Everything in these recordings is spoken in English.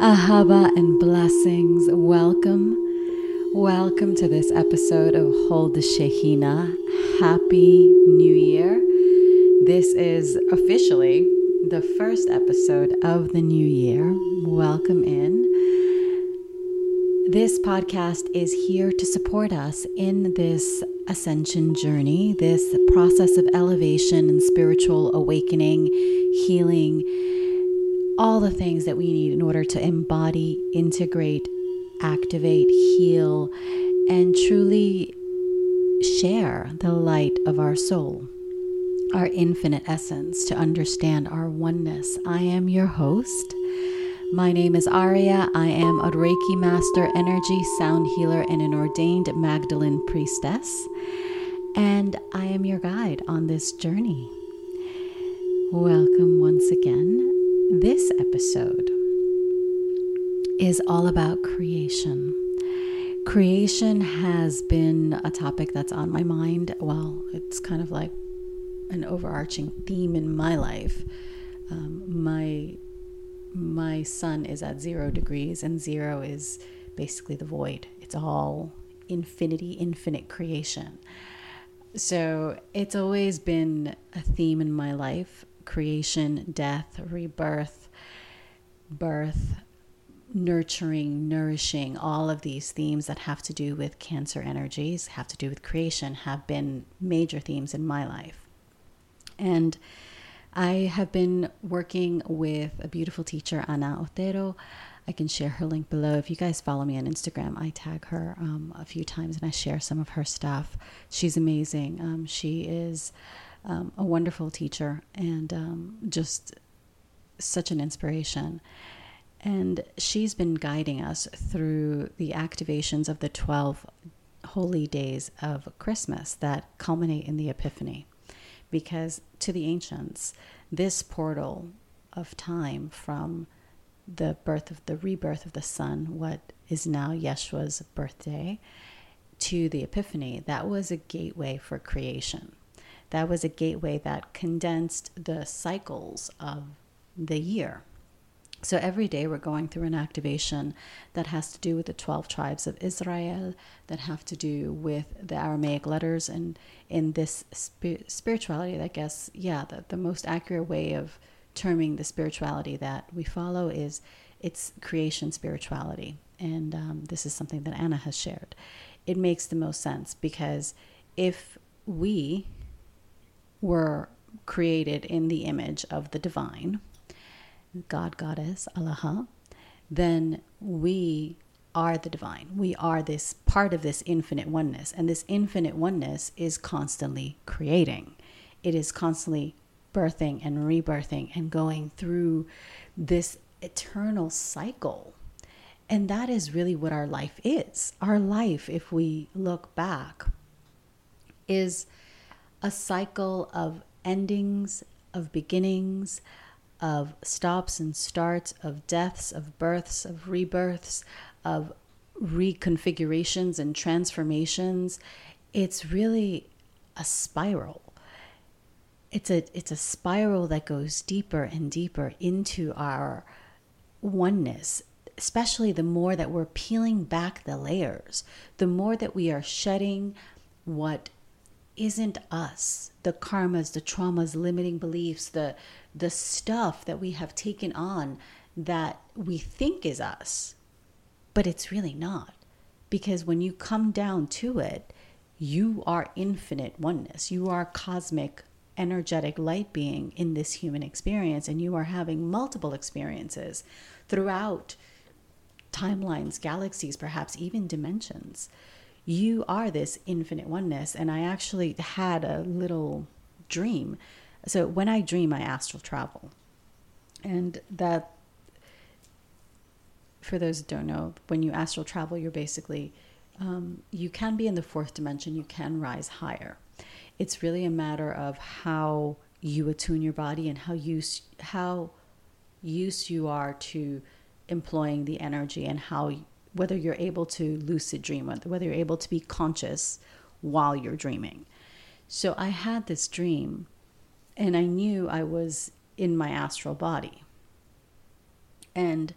Ahava and blessings. Welcome. Welcome to this episode of Hold the Shekinah. Happy New Year. This is officially the first episode of the new year. Welcome in. This podcast is here to support us in this ascension journey, this process of elevation and spiritual awakening, healing all the things that we need in order to embody, integrate, activate, heal, and truly share the light of our soul, our infinite essence, to understand our oneness. I am your host. My name is Aurea. I am a Reiki master, energy sound healer, and an ordained Magdalene priestess. And I am your guide on this journey. Welcome once again. This episode is all about creation. Creation has been a topic that's on my mind. Well, it's kind of like an overarching theme in my life. Um, my my sun is at zero degrees, and zero is basically the void. It's all infinity, infinite creation. So it's always been a theme in my life creation, death, rebirth, birth, nurturing, nourishing, all of these themes that have to do with cancer energies, have to do with creation, have been major themes in my life. And I have been working with a beautiful teacher, Ana Otero. I can share her link below. If you guys follow me on Instagram, I tag her um, a few times and I share some of her stuff. She's amazing. Um, she is um, a wonderful teacher and um, just such an inspiration. And she's been guiding us through the activations of the 12 holy days of Christmas that culminate in the Epiphany. Because to the ancients, this portal of time from the birth of the rebirth of the sun, what is now Yeshua's birthday, to the Epiphany, that was a gateway for creation that was a gateway that condensed the cycles of the year. So every day we're going through an activation that has to do with the 12 tribes of Israel, that have to do with the Aramaic letters, and in this spirituality, I guess, yeah, the, the most accurate way of terming the spirituality that we follow is it's creation spirituality. And um, this is something that Anna has shared. It makes the most sense because if we were created in the image of the divine, God, Goddess, Allah, then we are the divine. We are this part of this infinite oneness. And this infinite oneness is constantly creating, it is constantly birthing and rebirthing and going through this eternal cycle. And that is really what our life is. Our life, if we look back, is a cycle of endings, of beginnings, of stops and starts, of deaths, of births, of rebirths, of reconfigurations and transformations. It's really a spiral. It's a it's a spiral that goes deeper and deeper into our oneness, especially the more that we're peeling back the layers, the more that we are shedding what isn't us. The karmas the traumas limiting beliefs the the stuff that we have taken on that we think is us but it's really not. Because when you come down to it you are infinite oneness. You are cosmic energetic light being in this human experience and you are having multiple experiences throughout timelines galaxies perhaps even dimensions you are this infinite oneness. And I actually had a little dream. So when I dream, I astral travel. And that, for those that don't know, when you astral travel, you're basically, um, you can be in the fourth dimension, you can rise higher. It's really a matter of how you attune your body and how use how used you are to employing the energy and how whether you're able to lucid dream, whether you're able to be conscious while you're dreaming. So I had this dream and I knew I was in my astral body. And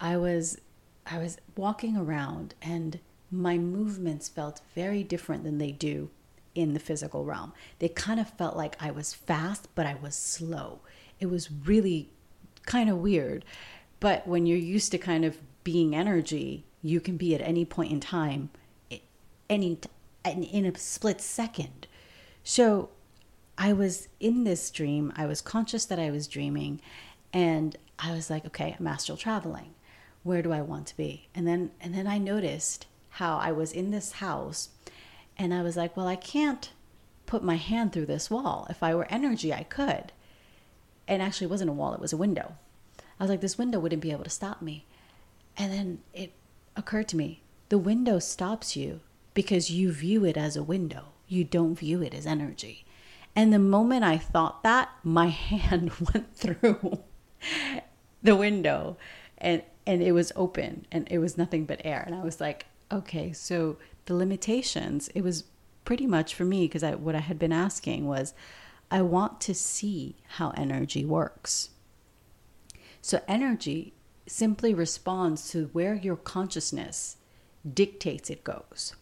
I was I was walking around and my movements felt very different than they do in the physical realm. They kind of felt like I was fast, but I was slow. It was really kind of weird. But when you're used to kind of being energy, you can be at any point in time, any in a split second. So I was in this dream. I was conscious that I was dreaming, and I was like, okay, I'm astral traveling. Where do I want to be? And then and then I noticed how I was in this house and I was like, well, I can't put my hand through this wall. If I were energy, I could. And actually, it wasn't a wall, it was a window. I was like, this window wouldn't be able to stop me. And then it occurred to me the window stops you because you view it as a window, you don't view it as energy. And the moment I thought that, my hand went through the window and and it was open and it was nothing but air and I was like, okay, so the limitations, it was pretty much for me because I what I had been asking was I want to see how energy works. So energy simply responds to where your consciousness dictates it goes.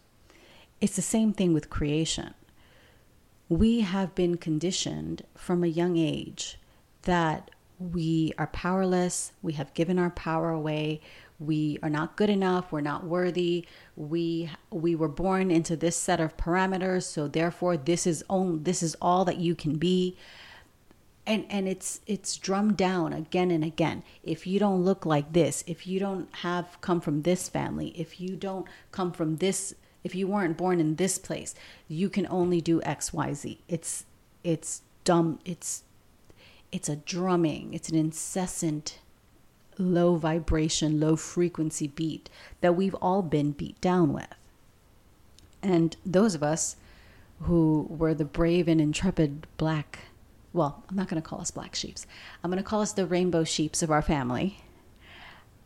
It's the same thing with creation. We have been conditioned from a young age that we are powerless, we have given our power away, we are not good enough we're not worthy we we were born into this set of parameters so therefore this is on this is all that you can be and and it's it's drummed down again and again. If you don't look like this if you don't have come from this family if you don't come from this if you weren't born in this place you can only do xyz it's it's dumb it's it's a drumming. It's an incessant low vibration, low frequency beat that we've all been beat down with. And those of us who were the brave and intrepid black, well, I'm not going to call us black sheeps. I'm going to call us the rainbow sheeps of our family.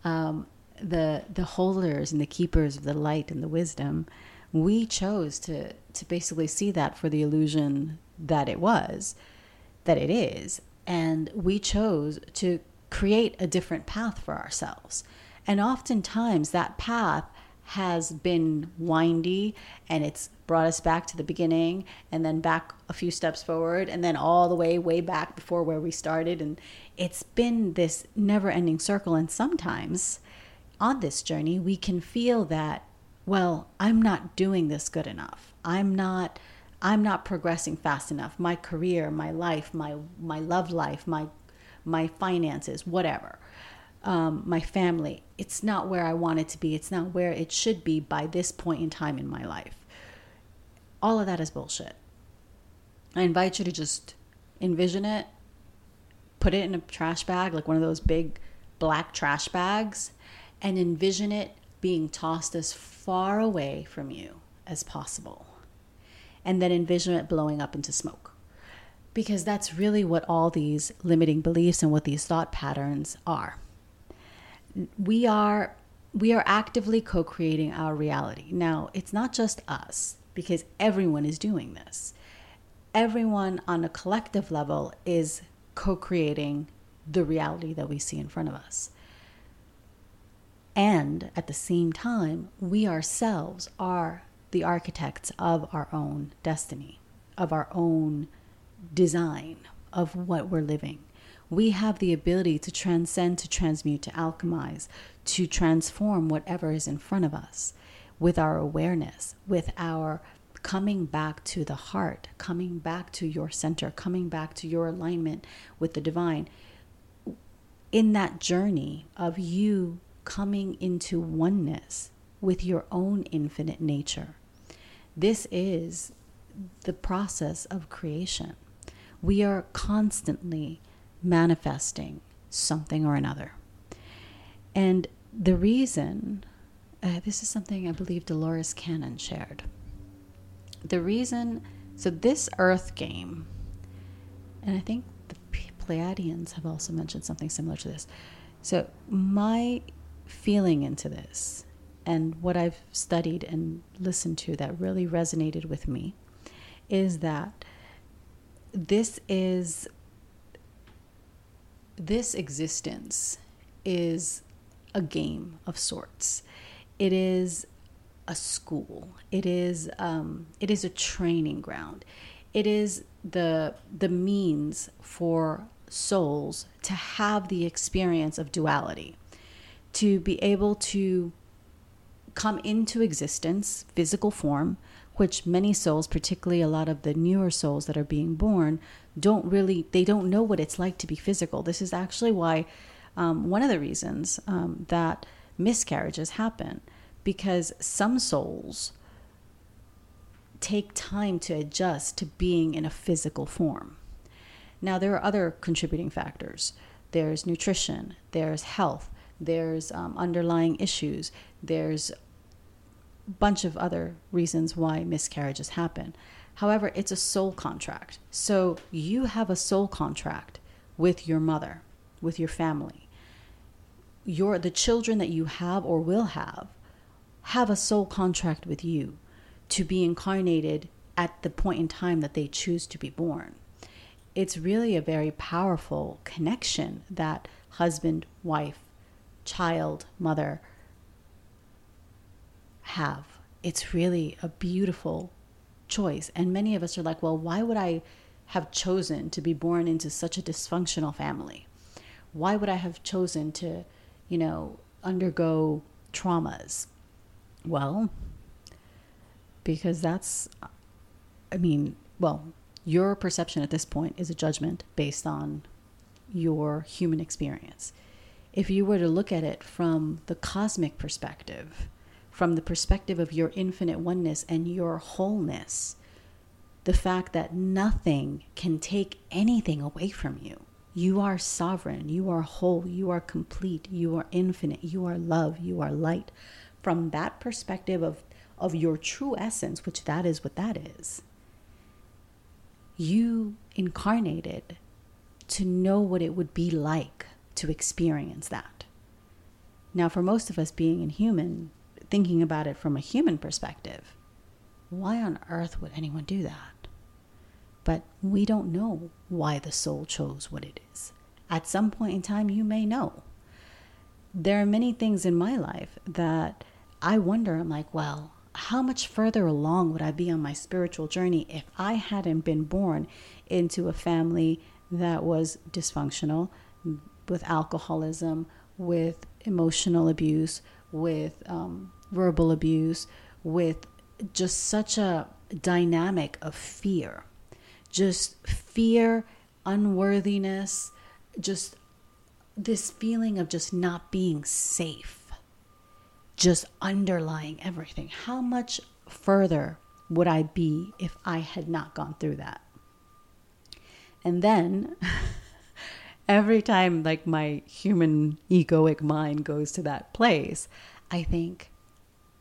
Um, the the holders and the keepers of the light and the wisdom, we chose to to basically see that for the illusion that it was, that it is, and we chose to create a different path for ourselves. And oftentimes that path has been windy and it's brought us back to the beginning and then back a few steps forward and then all the way way back before where we started. And it's been this never ending circle. And sometimes on this journey we can feel that well I'm not doing this good enough. I'm not I'm not progressing fast enough. My career my life my my love life my my finances, whatever, um, my family. It's not where I want it to be. It's not where it should be by this point in time in my life. All of that is bullshit. I invite you to just envision it, put it in a trash bag, like one of those big black trash bags, and envision it being tossed as far away from you as possible. And then envision it blowing up into smoke because that's really what all these limiting beliefs and what these thought patterns are. We are we are actively co-creating our reality. Now, it's not just us because everyone is doing this. Everyone on a collective level is co-creating the reality that we see in front of us. And at the same time, we ourselves are the architects of our own destiny, of our own design of what we're living. We have the ability to transcend, to transmute, to alchemize, to transform whatever is in front of us with our awareness, with our coming back to the heart, coming back to your center, coming back to your alignment with the divine. In that journey of you coming into oneness with your own infinite nature. This is the process of creation we are constantly manifesting something or another. And the reason, uh, this is something I believe Dolores Cannon shared. The reason, so this Earth game, and I think the Pleiadians have also mentioned something similar to this. So, my feeling into this and what I've studied and listened to that really resonated with me is that this is this existence is a game of sorts. It is a school. It is um, it is a training ground. It is the the means for souls to have the experience of duality, to be able to come into existence, physical form, which many souls, particularly a lot of the newer souls that are being born, don't really, they don't know what it's like to be physical. This is actually why, um, one of the reasons um, that miscarriages happen, because some souls take time to adjust to being in a physical form. Now, there are other contributing factors there's nutrition, there's health, there's um, underlying issues, there's a bunch of other reasons why miscarriages happen. However, it's a soul contract. So you have a soul contract with your mother, with your family. Your the children that you have or will have have a soul contract with you to be incarnated at the point in time that they choose to be born. It's really a very powerful connection that husband, wife, child, mother have. It's really a beautiful choice. And many of us are like, well, why would I have chosen to be born into such a dysfunctional family? Why would I have chosen to, you know, undergo traumas? Well, because that's, I mean, well, your perception at this point is a judgment based on your human experience. If you were to look at it from the cosmic perspective, from the perspective of your infinite oneness and your wholeness, the fact that nothing can take anything away from you. You are sovereign, you are whole, you are complete, you are infinite, you are love, you are light. From that perspective of, of your true essence, which that is what that is, you incarnated to know what it would be like to experience that. Now, for most of us being inhuman, thinking about it from a human perspective, why on earth would anyone do that? But we don't know why the soul chose what it is. At some point in time, you may know. There are many things in my life that I wonder, I'm like, well, how much further along would I be on my spiritual journey if I hadn't been born into a family that was dysfunctional with alcoholism, with emotional abuse, with um, verbal abuse, with just such a dynamic of fear. Just fear, unworthiness, just this feeling of just not being safe, just underlying everything. How much further would I be if I had not gone through that? And then every time like my human egoic mind goes to that place, I think,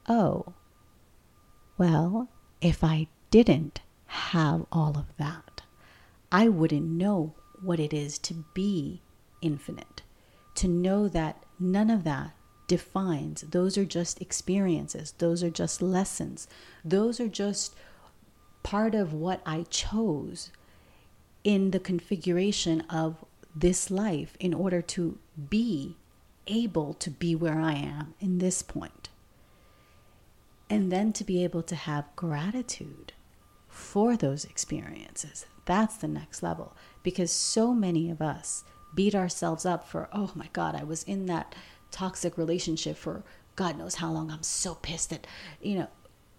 oh, well, if I didn't have all of that, I wouldn't know what it is to be infinite, to know that none of that defines. Those are just experiences, those are just lessons, those are just part of what I chose in the configuration of this life in order to be able to be where I am in this point and then to be able to have gratitude for those experiences. That's the next level because so many of us beat ourselves up for, oh my God, I was in that toxic relationship for God knows how long. I'm so pissed that, you know,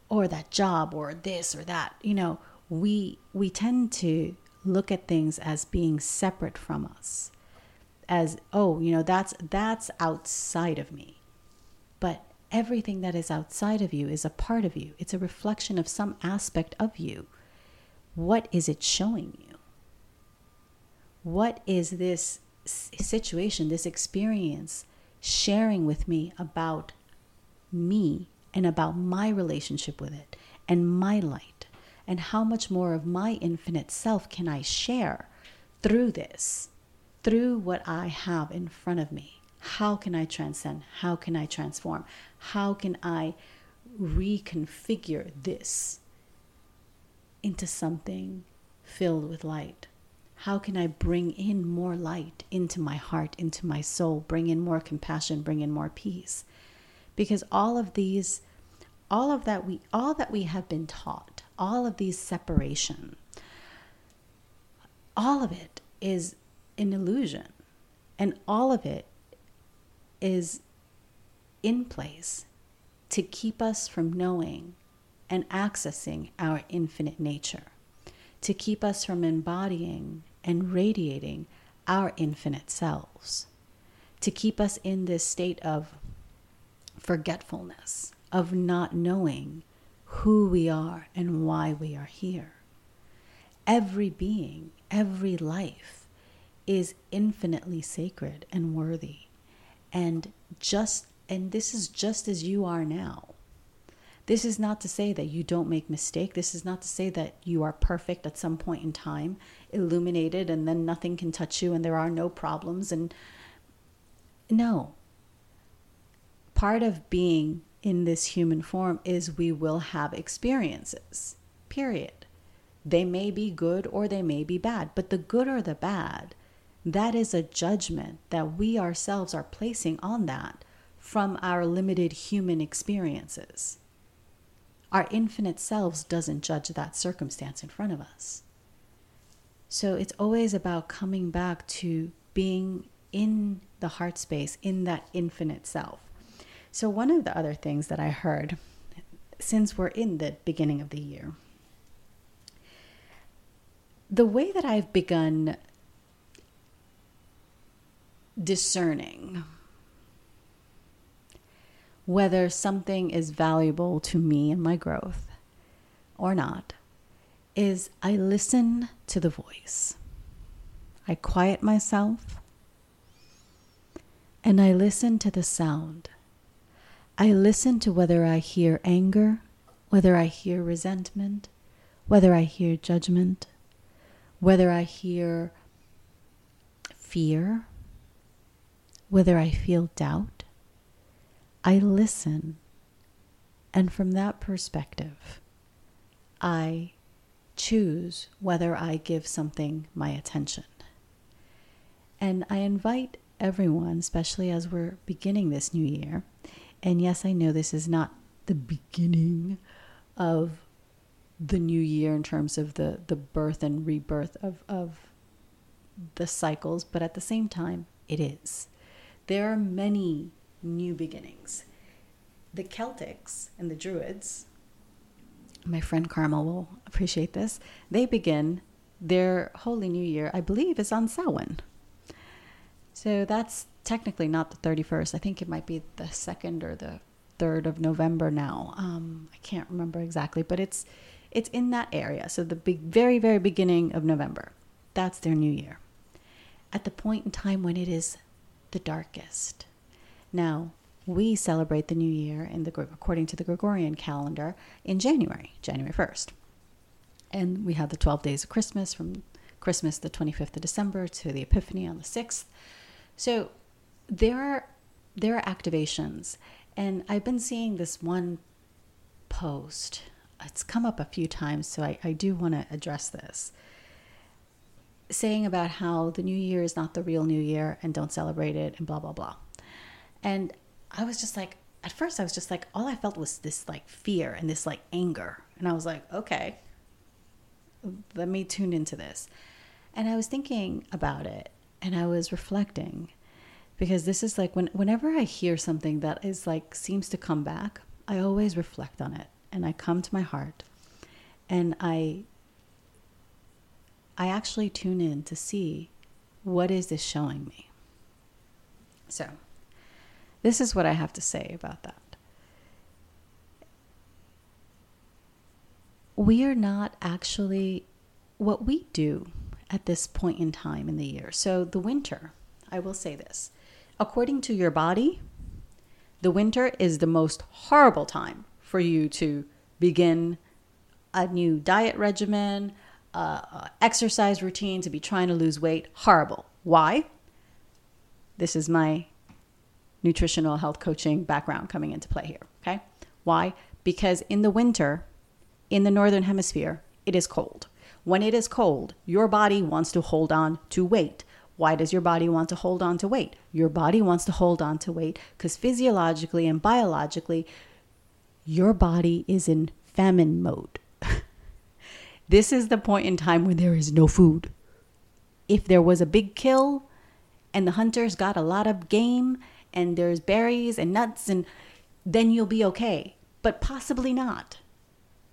or that job or this or that. You know, we we tend to look at things as being separate from us. As, oh, you know, that's that's outside of me. But everything that is outside of you is a part of you, it's a reflection of some aspect of you. What is it showing you? What is this situation, this experience sharing with me about me and about my relationship with it and my light? And how much more of my infinite self can I share through this, through what I have in front of me? How can I transcend? How can I transform? How can I reconfigure this into something filled with light, How can I bring in more light into my heart, into my soul, bring in more compassion, bring in more peace? Because all of these, all of that we, all that we have been taught, all of these separation, all of it is an illusion. And all of it is in place to keep us from knowing and accessing our infinite nature, to keep us from embodying and radiating our infinite selves, to keep us in this state of forgetfulness, of not knowing who we are and why we are here. Every being, every life is infinitely sacred and worthy. And just and this is just as you are now. This is not to say that you don't make mistake. This is not to say that you are perfect at some point in time, illuminated and then nothing can touch you and there are no problems and no. Part of being in this human form is we will have experiences. Period. They may be good or they may be bad, but the good or the bad, that is a judgment that we ourselves are placing on that from our limited human experiences. Our infinite selves doesn't judge that circumstance in front of us. So it's always about coming back to being in the heart space, in that infinite self. So, one of the other things that I heard since we're in the beginning of the year, the way that I've begun discerning whether something is valuable to me and my growth or not is I listen to the voice. I quiet myself and I listen to the sound. I listen to whether I hear anger, whether I hear resentment, whether I hear judgment, whether I hear fear, whether I feel doubt, I listen. And from that perspective, I choose whether I give something my attention. And I invite everyone, especially as we're beginning this new year, and yes, I know this is not the beginning of the new year in terms of the, the birth and rebirth of, of the cycles, but at the same time, it is. There are many new beginnings. The Celtics and the Druids, my friend Carmel will appreciate this, they begin their Holy New Year, I believe, is on Samhain. So that's technically not the 31st. I think it might be the 2nd or the 3rd of November now. Um, I can't remember exactly, but it's it's in that area. So the big, very, very beginning of November. That's their new year. At the point in time when it is the darkest. Now, we celebrate the new year in the according to the Gregorian calendar in January, January 1st. And we have the 12 days of Christmas from Christmas the 25th of December to the Epiphany on the 6th. So there are there are activations and I've been seeing this one post. It's come up a few times, so I, I do want to address this saying about how the new year is not the real new year and don't celebrate it and blah blah blah. And I was just like at first I was just like all I felt was this like fear and this like anger. And I was like, okay, let me tune into this. And I was thinking about it and I was reflecting because this is like when whenever I hear something that is like seems to come back, I always reflect on it and I come to my heart and I I actually tune in to see what is this showing me. So, this is what I have to say about that. We are not actually what we do at this point in time in the year. So, the winter, I will say this according to your body, the winter is the most horrible time for you to begin a new diet regimen, uh, exercise routine, to be trying to lose weight. Horrible. Why? This is my nutritional health coaching background coming into play here. Okay. Why? Because in the winter, in the northern hemisphere, it is cold. When it is cold, your body wants to hold on to weight. Why does your body want to hold on to weight? Your body wants to hold on to weight because physiologically and biologically, your body is in famine mode. This is the point in time when there is no food. If there was a big kill and the hunters got a lot of game and there's berries and nuts and then you'll be okay, but possibly not.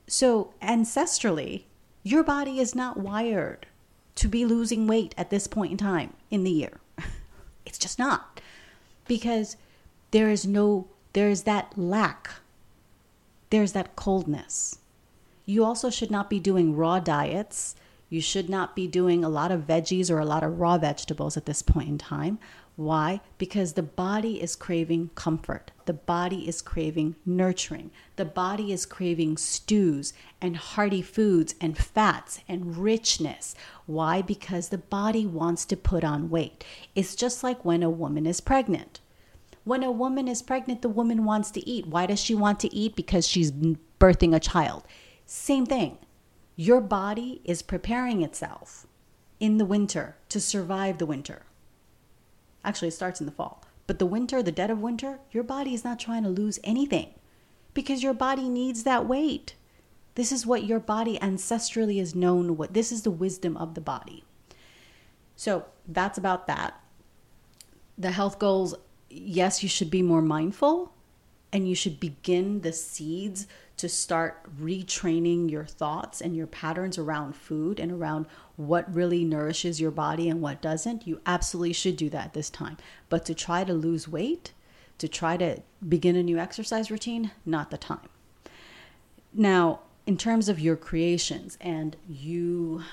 So, ancestrally, your body is not wired to be losing weight at this point in time in the year. It's just not. Because there is no, there is that lack, there's that coldness. You also should not be doing raw diets. You should not be doing a lot of veggies or a lot of raw vegetables at this point in time. Why? Because the body is craving comfort. The body is craving nurturing. The body is craving stews and hearty foods and fats and richness. Why? Because the body wants to put on weight. It's just like when a woman is pregnant. When a woman is pregnant, the woman wants to eat. Why does she want to eat? Because she's birthing a child. Same thing. Your body is preparing itself in the winter to survive the winter. Actually, it starts in the fall. But the winter, the dead of winter, your body is not trying to lose anything because your body needs that weight. This is what your body ancestrally is known what this is the wisdom of the body. So, that's about that. The health goals, yes, you should be more mindful and you should begin the seeds to start retraining your thoughts and your patterns around food and around what really nourishes your body and what doesn't, you absolutely should do that this time. But to try to lose weight, to try to begin a new exercise routine, not the time. Now, in terms of your creations and you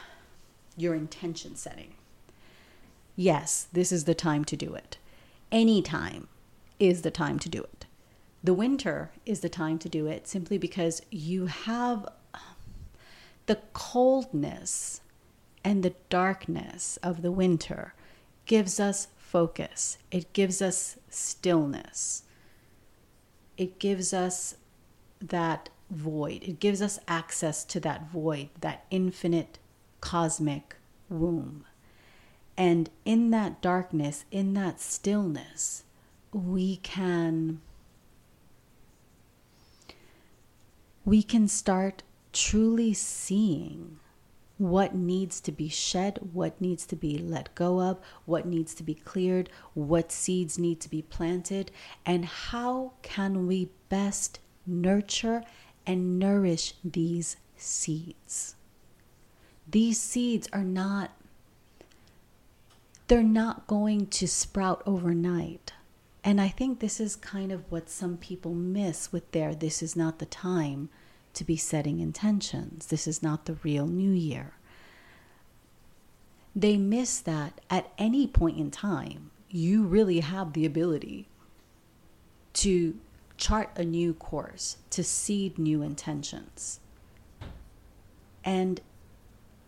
your intention setting. Yes, this is the time to do it. Any time is the time to do it. The winter is the time to do it simply because you have um, the coldness and the darkness of the winter gives us focus. It gives us stillness. It gives us that void. It gives us access to that void, that infinite cosmic womb. And in that darkness, in that stillness, we can we can start truly seeing what needs to be shed, what needs to be let go of, what needs to be cleared, what seeds need to be planted, and how can we best nurture and nourish these seeds. These seeds are not they're not going to sprout overnight. And I think this is kind of what some people miss with their this is not the time to be setting intentions. This is not the real new year. They miss that at any point in time, you really have the ability to chart a new course, to seed new intentions. And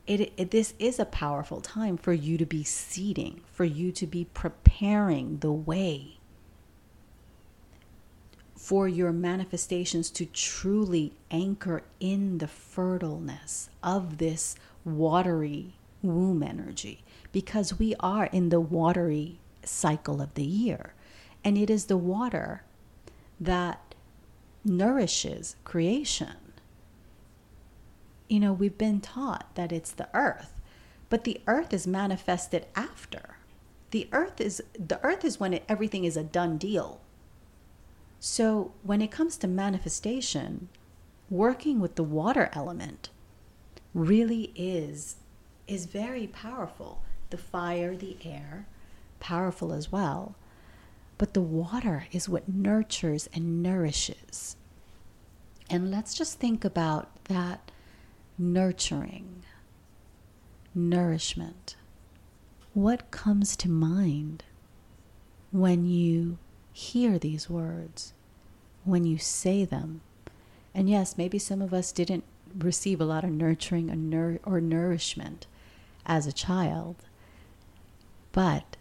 it, it, this is a powerful time for you to be seeding, for you to be preparing the way for your manifestations to truly anchor in the fertileness of this watery womb energy because we are in the watery cycle of the year. And it is the water that nourishes creation. You know, we've been taught that it's the earth, but the earth is manifested after. The earth is the earth is when it, everything is a done deal so, when it comes to manifestation, working with the water element really is is very powerful. The fire, the air, powerful as well. But the water is what nurtures and nourishes. And let's just think about that nurturing, nourishment. What comes to mind when you hear these words? when you say them. And yes, maybe some of us didn't receive a lot of nurturing or, nour- or nourishment as a child. But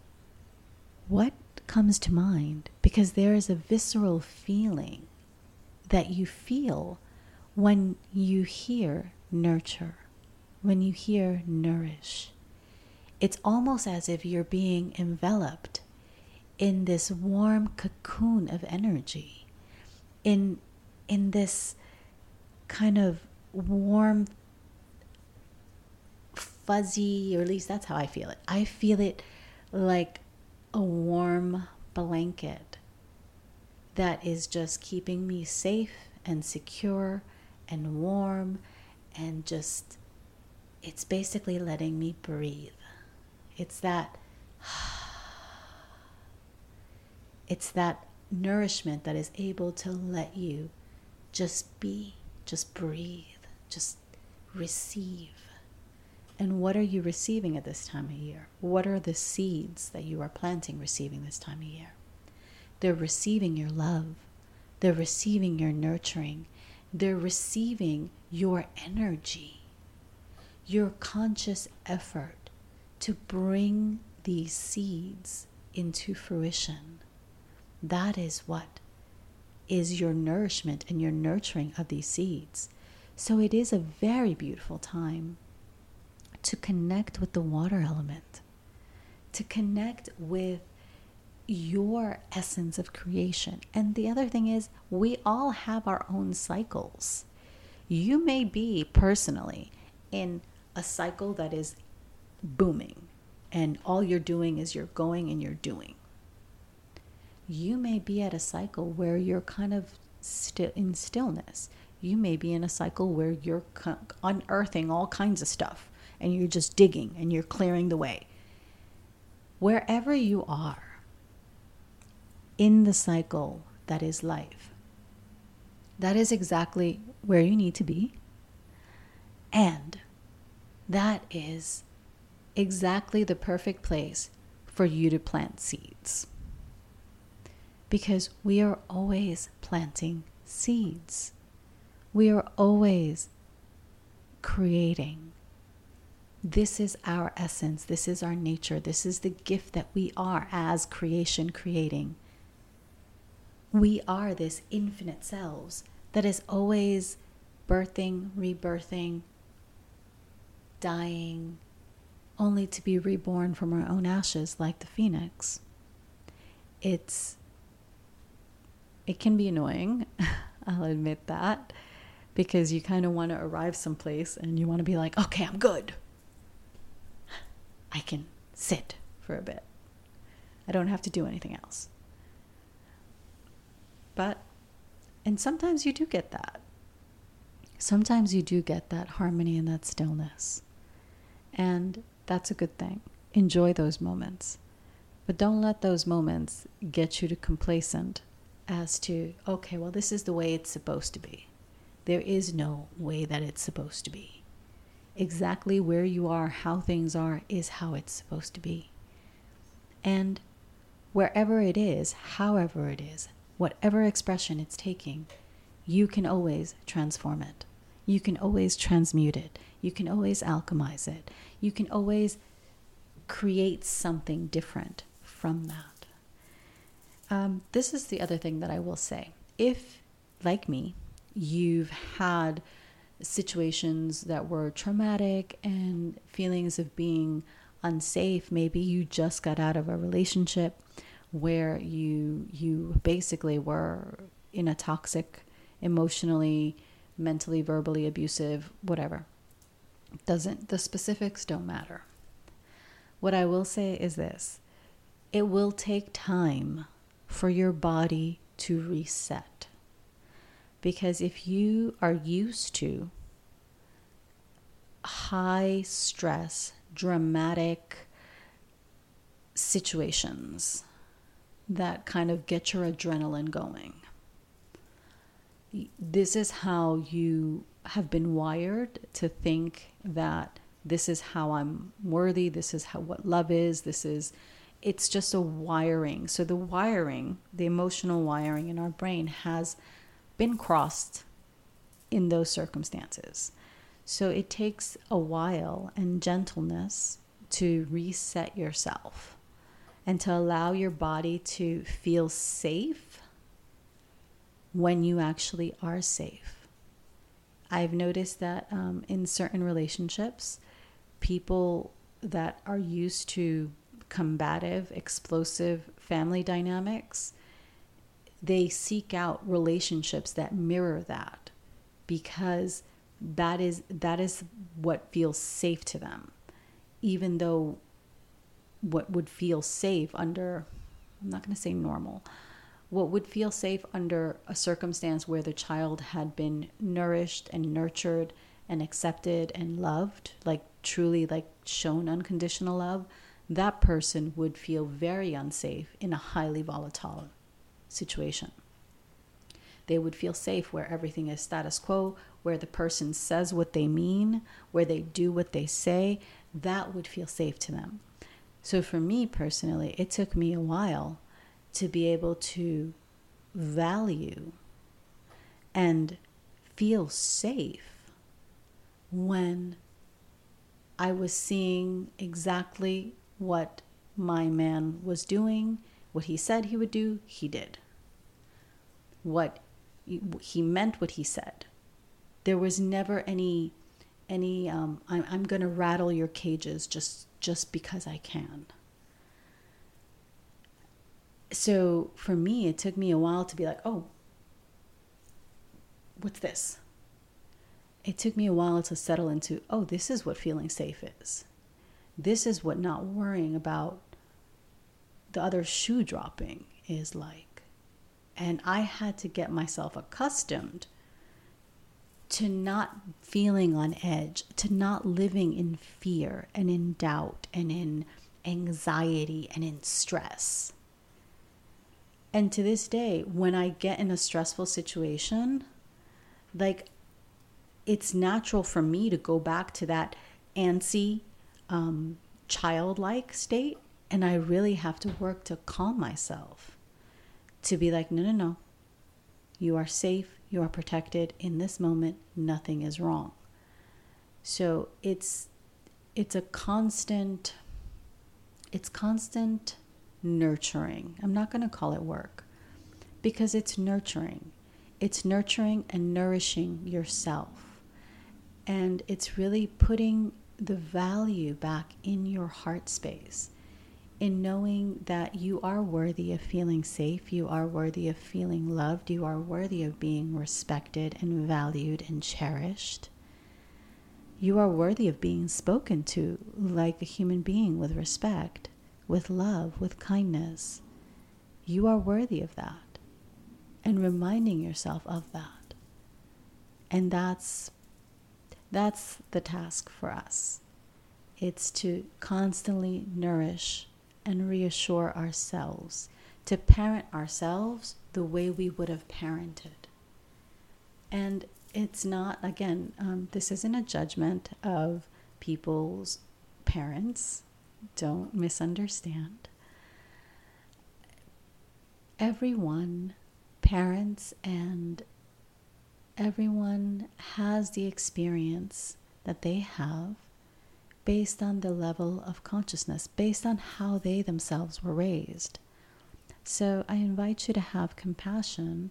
what comes to mind? Because there is a visceral feeling that you feel when you hear nurture, when you hear nourish. It's almost as if you're being enveloped in this warm cocoon of energy, in, in this kind of warm, fuzzy, or at least that's how I feel it. I feel it like a warm blanket that is just keeping me safe and secure and warm and just it's basically letting me breathe. It's that it's that nourishment that is able to let you just be, just breathe, just receive. And what are you receiving at this time of year? What are the seeds that you are planting receiving this time of year? They're receiving your love. They're receiving your nurturing. They're receiving your energy, your conscious effort to bring these seeds into fruition. That is what is your nourishment and your nurturing of these seeds. So it is a very beautiful time to connect with the water element, to connect with your essence of creation. And the other thing is, we all have our own cycles. You may be personally in a cycle that is booming, and all you're doing is you're going and you're doing. You may be at a cycle where you're kind of still in stillness. You may be in a cycle where you're unearthing all kinds of stuff and you're just digging and you're clearing the way. Wherever you are, in the cycle that is life. That is exactly where you need to be. And that is exactly the perfect place for you to plant seeds. Because we are always planting seeds. We are always creating. This is our essence. This is our nature. This is the gift that we are as creation creating. We are this infinite selves that is always birthing, rebirthing, dying, only to be reborn from our own ashes like the phoenix. It's it can be annoying, I'll admit that, because you kind of want to arrive someplace and you want to be like, "Okay, I'm good. I can sit for a bit. I don't have to do anything else." But, and sometimes you do get that. Sometimes you do get that harmony and that stillness. And that's a good thing. Enjoy those moments. But don't let those moments get you to complacent as to, okay, well, this is the way it's supposed to be. There is no way that it's supposed to be. Exactly where you are, how things are, is how it's supposed to be. And wherever it is, however it is, whatever expression it's taking, you can always transform it. You can always transmute it. You can always alchemize it. You can always create something different from that. Um, this is the other thing that I will say. If, like me, you've had situations that were traumatic and feelings of being unsafe, maybe you just got out of a relationship where you you basically were in a toxic emotionally mentally verbally abusive whatever. Doesn't the specifics don't matter. What i will say is this. It will take time for your body to reset because if you are used to high stress dramatic situations that kind of get your adrenaline going. This is how you have been wired to think that this is how I'm worthy, this is how what love is, this is it's just a wiring. So the wiring, the emotional wiring in our brain has been crossed in those circumstances. So it takes a while and gentleness to reset yourself and to allow your body to feel safe when you actually are safe. I've noticed that um, in certain relationships, people that are used to combative, explosive family dynamics, they seek out relationships that mirror that because that is that is what feels safe to them. Even though what would feel safe under I'm not going to say normal what would feel safe under a circumstance where the child had been nourished and nurtured and accepted and loved like truly like shown unconditional love that person would feel very unsafe in a highly volatile situation. They would feel safe where everything is status quo where the person says what they mean where they do what they say. That would feel safe to them. So for me personally it took me a while to be able to value and feel safe when I was seeing exactly what my man was doing, what he said he would do, he did. What he meant what he said. There was never any any um, I'm, I'm going to rattle your cages just just because I can so for me, it took me a while to be like, oh, what's this? It took me a while to settle into, oh, this is what feeling safe is. This is what not worrying about the other shoe dropping is like. And I had to get myself accustomed to not feeling on edge, to not living in fear and in doubt and in anxiety and in stress. And to this day, when I get in a stressful situation, like it's natural for me to go back to that antsy, um, childlike state. And I really have to work to calm myself to be like, no, no, no. You are safe. You are protected in this moment. Nothing is wrong. So it's it's a constant it's constant nurturing. I'm not going to call it work because it's nurturing. It's nurturing and nourishing yourself. And it's really putting the value back in your heart space, in knowing that you are worthy of feeling safe, you are worthy of feeling loved, you are worthy of being respected and valued and cherished. You are worthy of being spoken to like a human being with respect with love, with kindness. You are worthy of that. And reminding yourself of that. And that's that's the task for us. It's to constantly nourish and reassure ourselves, to parent ourselves the way we would have parented. And it's not, again, um, this isn't a judgment of people's parents don't misunderstand. Everyone, parents and everyone has the experience that they have based on the level of consciousness, based on how they themselves were raised. So I invite you to have compassion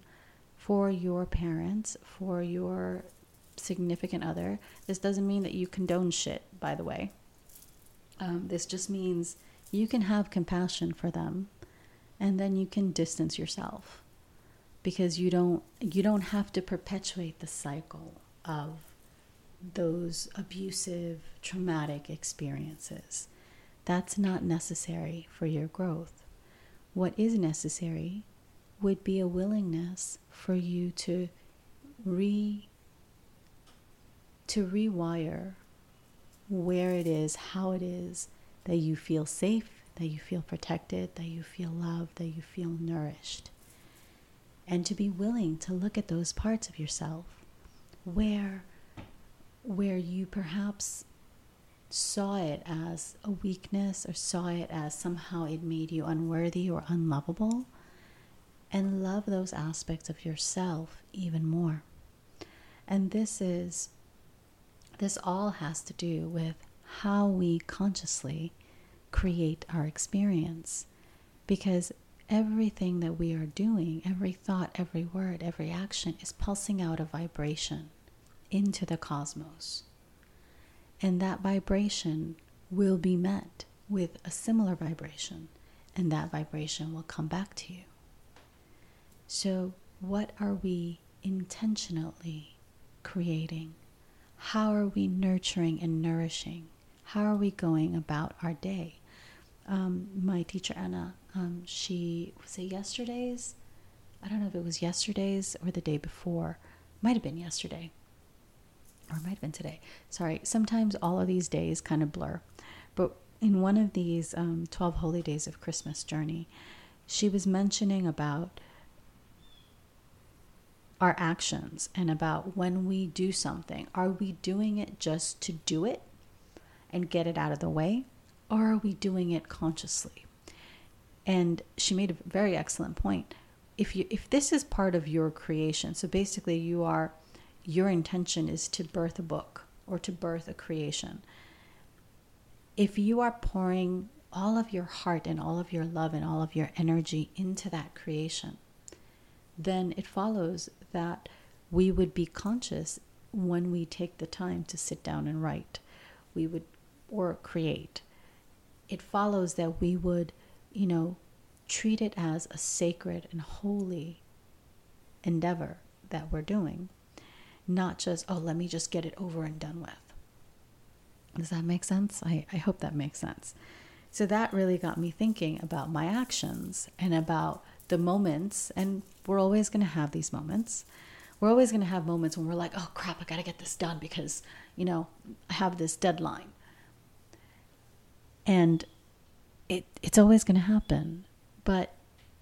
for your parents, for your significant other. This doesn't mean that you condone shit, by the way. Um, this just means you can have compassion for them and then you can distance yourself because you don't you don't have to perpetuate the cycle of those abusive traumatic experiences that's not necessary for your growth what is necessary would be a willingness for you to re to rewire where it is, how it is that you feel safe, that you feel protected, that you feel loved, that you feel nourished. And to be willing to look at those parts of yourself where where you perhaps saw it as a weakness or saw it as somehow it made you unworthy or unlovable and love those aspects of yourself even more. And this is this all has to do with how we consciously create our experience. Because everything that we are doing, every thought, every word, every action is pulsing out a vibration. into the cosmos. And that vibration will be met with a similar vibration, and that vibration will come back to you. So, what are we intentionally creating? How are we nurturing and nourishing? How are we going about our day? Um, my teacher Anna, um, she was it yesterday's? I don't know if it was yesterday's or the day before. Might have been yesterday, or might have been today. Sorry. Sometimes all of these days kind of blur, but in one of these um, 12 holy days of Christmas journey, she was mentioning about our actions and about when we do something. Are we doing it just to do it and get it out of the way? Are we doing it consciously? And she made a very excellent point. If you if this is part of your creation, so basically you are your intention is to birth a book or to birth a creation. If you are pouring all of your heart and all of your love and all of your energy into that creation, then it follows that we would be conscious when we take the time to sit down and write. We would, or create. It follows that we would, you know, treat it as a sacred and holy endeavor that we're doing, not just, oh, let me just get it over and done with. Does that make sense? I, I hope that makes sense. So that really got me thinking about my actions and about the moments, and we're always going to have these moments. We're always going to have moments when we're like, oh crap, I got to get this done because, you know, I have this deadline. And it, it's always going to happen. But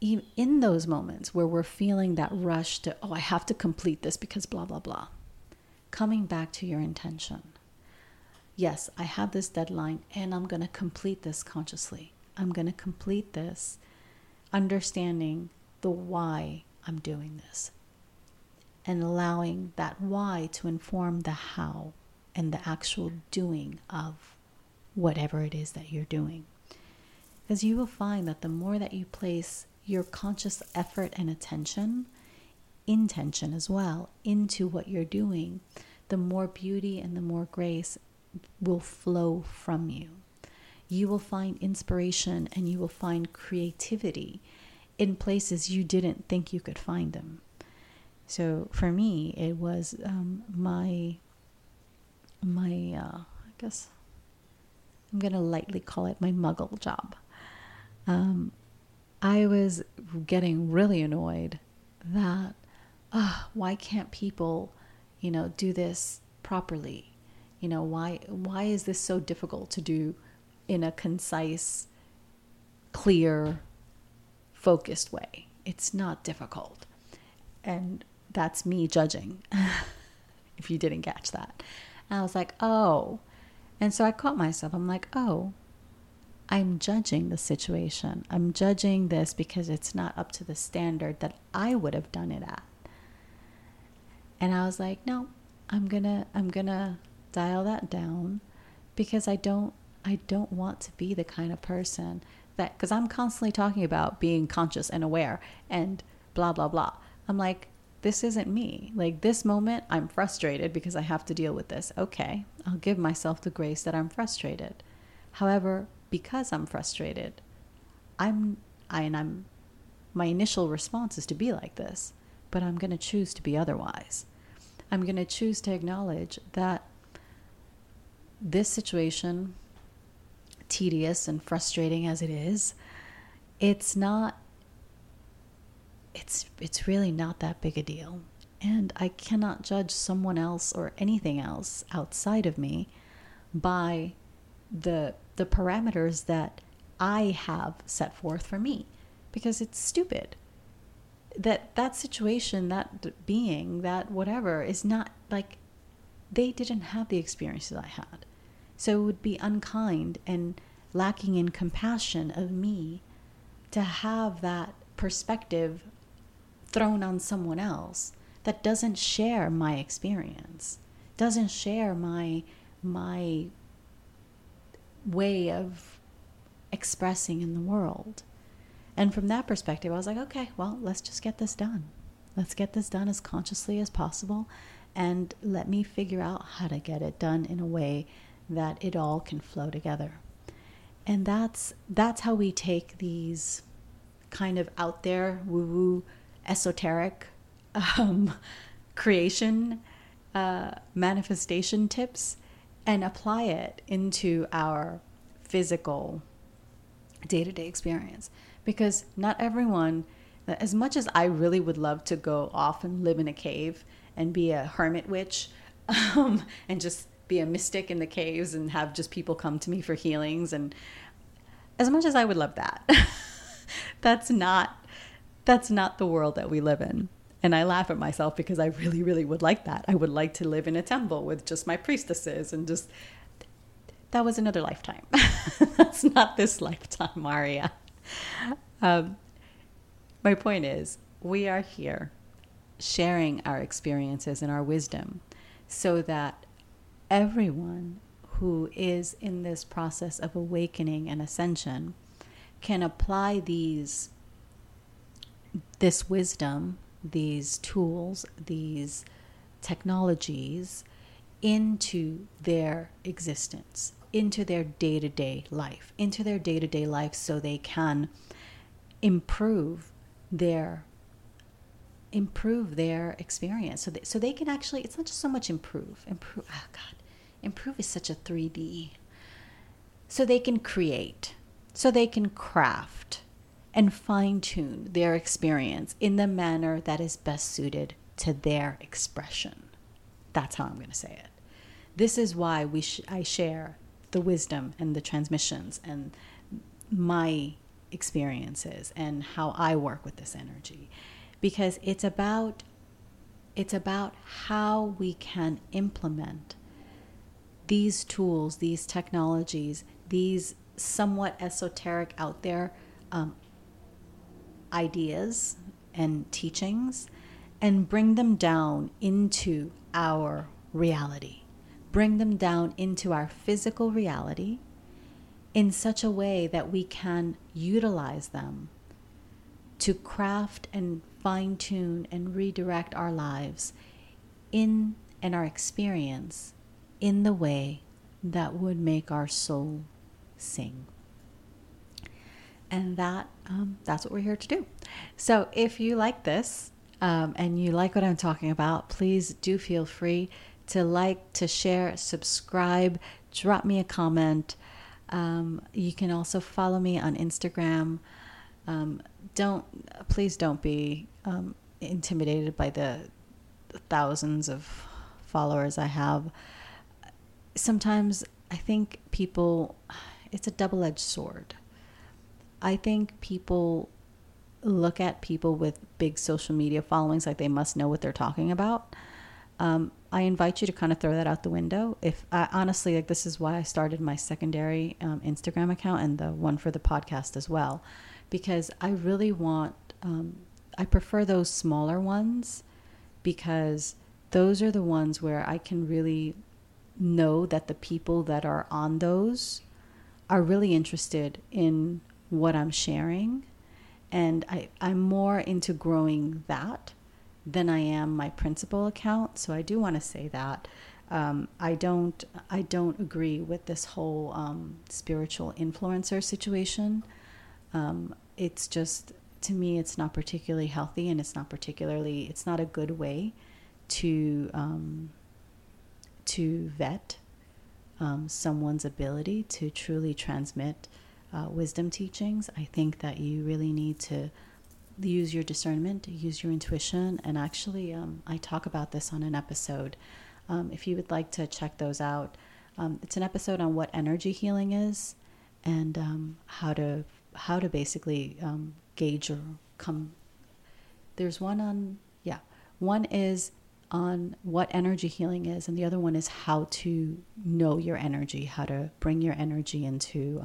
in those moments where we're feeling that rush to, oh, I have to complete this because blah, blah, blah, coming back to your intention. Yes, I have this deadline and I'm going to complete this consciously. I'm going to complete this understanding the why I'm doing this and allowing that why to inform the how and the actual doing of whatever it is that you're doing. Because you will find that the more that you place your conscious effort and attention, intention as well, into what you're doing, the more beauty and the more grace will flow from you you will find inspiration and you will find creativity in places you didn't think you could find them. So for me, it was um, my my uh, I guess I'm gonna lightly call it my muggle job. Um, I was getting really annoyed that why can't people, you know, do this properly? You know, why why is this so difficult to do? in a concise, clear, focused way. It's not difficult. And that's me judging, if you didn't catch that. And I was like, oh. And so I caught myself. I'm like, oh, I'm judging the situation. I'm judging this because it's not up to the standard that I would have done it at. And I was like, no, I'm going to I'm going to dial that down because I don't I don't want to be the kind of person that, because I'm constantly talking about being conscious and aware and blah, blah, blah. I'm like, this isn't me. Like this moment, I'm frustrated because I have to deal with this. Okay, I'll give myself the grace that I'm frustrated. However, because I'm frustrated, I'm, I, and I'm, my initial response is to be like this, but I'm going to choose to be otherwise. I'm going to choose to acknowledge that this situation tedious and frustrating as it is, it's not it's it's really not that big a deal. And I cannot judge someone else or anything else outside of me by the the parameters that I have set forth for me because it's stupid. That that situation, that being, that whatever is not like they didn't have the experiences I had. So it would be unkind and lacking in compassion of me to have that perspective thrown on someone else that doesn't share my experience, doesn't share my my way of expressing in the world. And from that perspective, I was like, okay, well, let's just get this done. Let's get this done as consciously as possible and let me figure out how to get it done in a way that it all can flow together. And that's that's how we take these kind of out there woo woo esoteric um, creation uh, manifestation tips and apply it into our physical day to day experience. Because not everyone, as much as I really would love to go off and live in a cave and be a hermit witch um, and just be a mystic in the caves and have just people come to me for healings and as much as I would love that that's not that's not the world that we live in. And I laugh at myself because I really really would like that. I would like to live in a temple with just my priestesses and just that was another lifetime. That's not this lifetime Maria um, my point is we are here sharing our experiences and our wisdom so that everyone who is in this process of awakening and ascension can apply these this wisdom these tools these technologies into their existence into their day-to-day life into their day-to-day life so they can improve their improve their experience. So they, so they can actually it's not just so much improve improve oh god improve is such a 3d so they can create so they can craft and fine tune their experience in the manner that is best suited to their expression. That's how i'm going to say it. This is why we sh- i share the wisdom and the transmissions and my experiences and how i work with this energy. Because it's about it's about how we can implement these tools, these technologies, these somewhat esoteric out there um, ideas and teachings and bring them down into our reality. Bring them down into our physical reality in such a way that we can utilize them to craft and fine tune and redirect our lives in and our experience in the way that would make our soul sing. And that um, that's what we're here to do. So if you like this um, and you like what I'm talking about, please do feel free to like, to share, subscribe, drop me a comment. Um, you can also follow me on Instagram. Um, don't please don't be um, intimidated by the thousands of followers I have. Sometimes I think people, it's a double edged sword. I think people look at people with big social media followings like they must know what they're talking about. Um, I invite you to kind of throw that out the window. If I, honestly, like this is why I started my secondary um, Instagram account and the one for the podcast as well, because I really want um, I prefer those smaller ones because those are the ones where I can really know that the people that are on those are really interested in what I'm sharing. And I, I'm more into growing that than I am my principal account. So I do want to say that. Um, I don't I don't agree with this whole um, spiritual influencer situation. Um, it's just to me, it's not particularly healthy and it's not particularly, it's not a good way to, um, to vet um, someone's ability to truly transmit uh, wisdom teachings. I think that you really need to use your discernment, use your intuition, and actually, um, I talk about this on an episode. Um, if you would like to check those out, um, it's an episode on what energy healing is and um, how to how to basically um, gauge or come. There's one on, yeah, one is on what energy healing is, and the other one is how to know your energy, how to bring your energy into.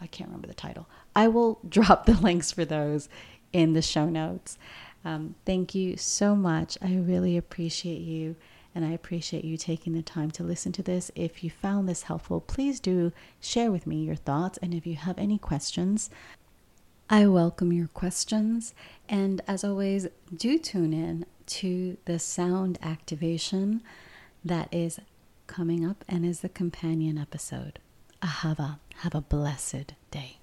I can't remember the title. I will drop the links for those in the show notes. Um, thank you so much. I really appreciate you. And I appreciate you taking the time to listen to this. If you found this helpful, please do share with me your thoughts. And if you have any questions, I welcome your questions. And as always, do tune in to the sound activation that is coming up and is the companion episode. Ahava. Have a blessed day.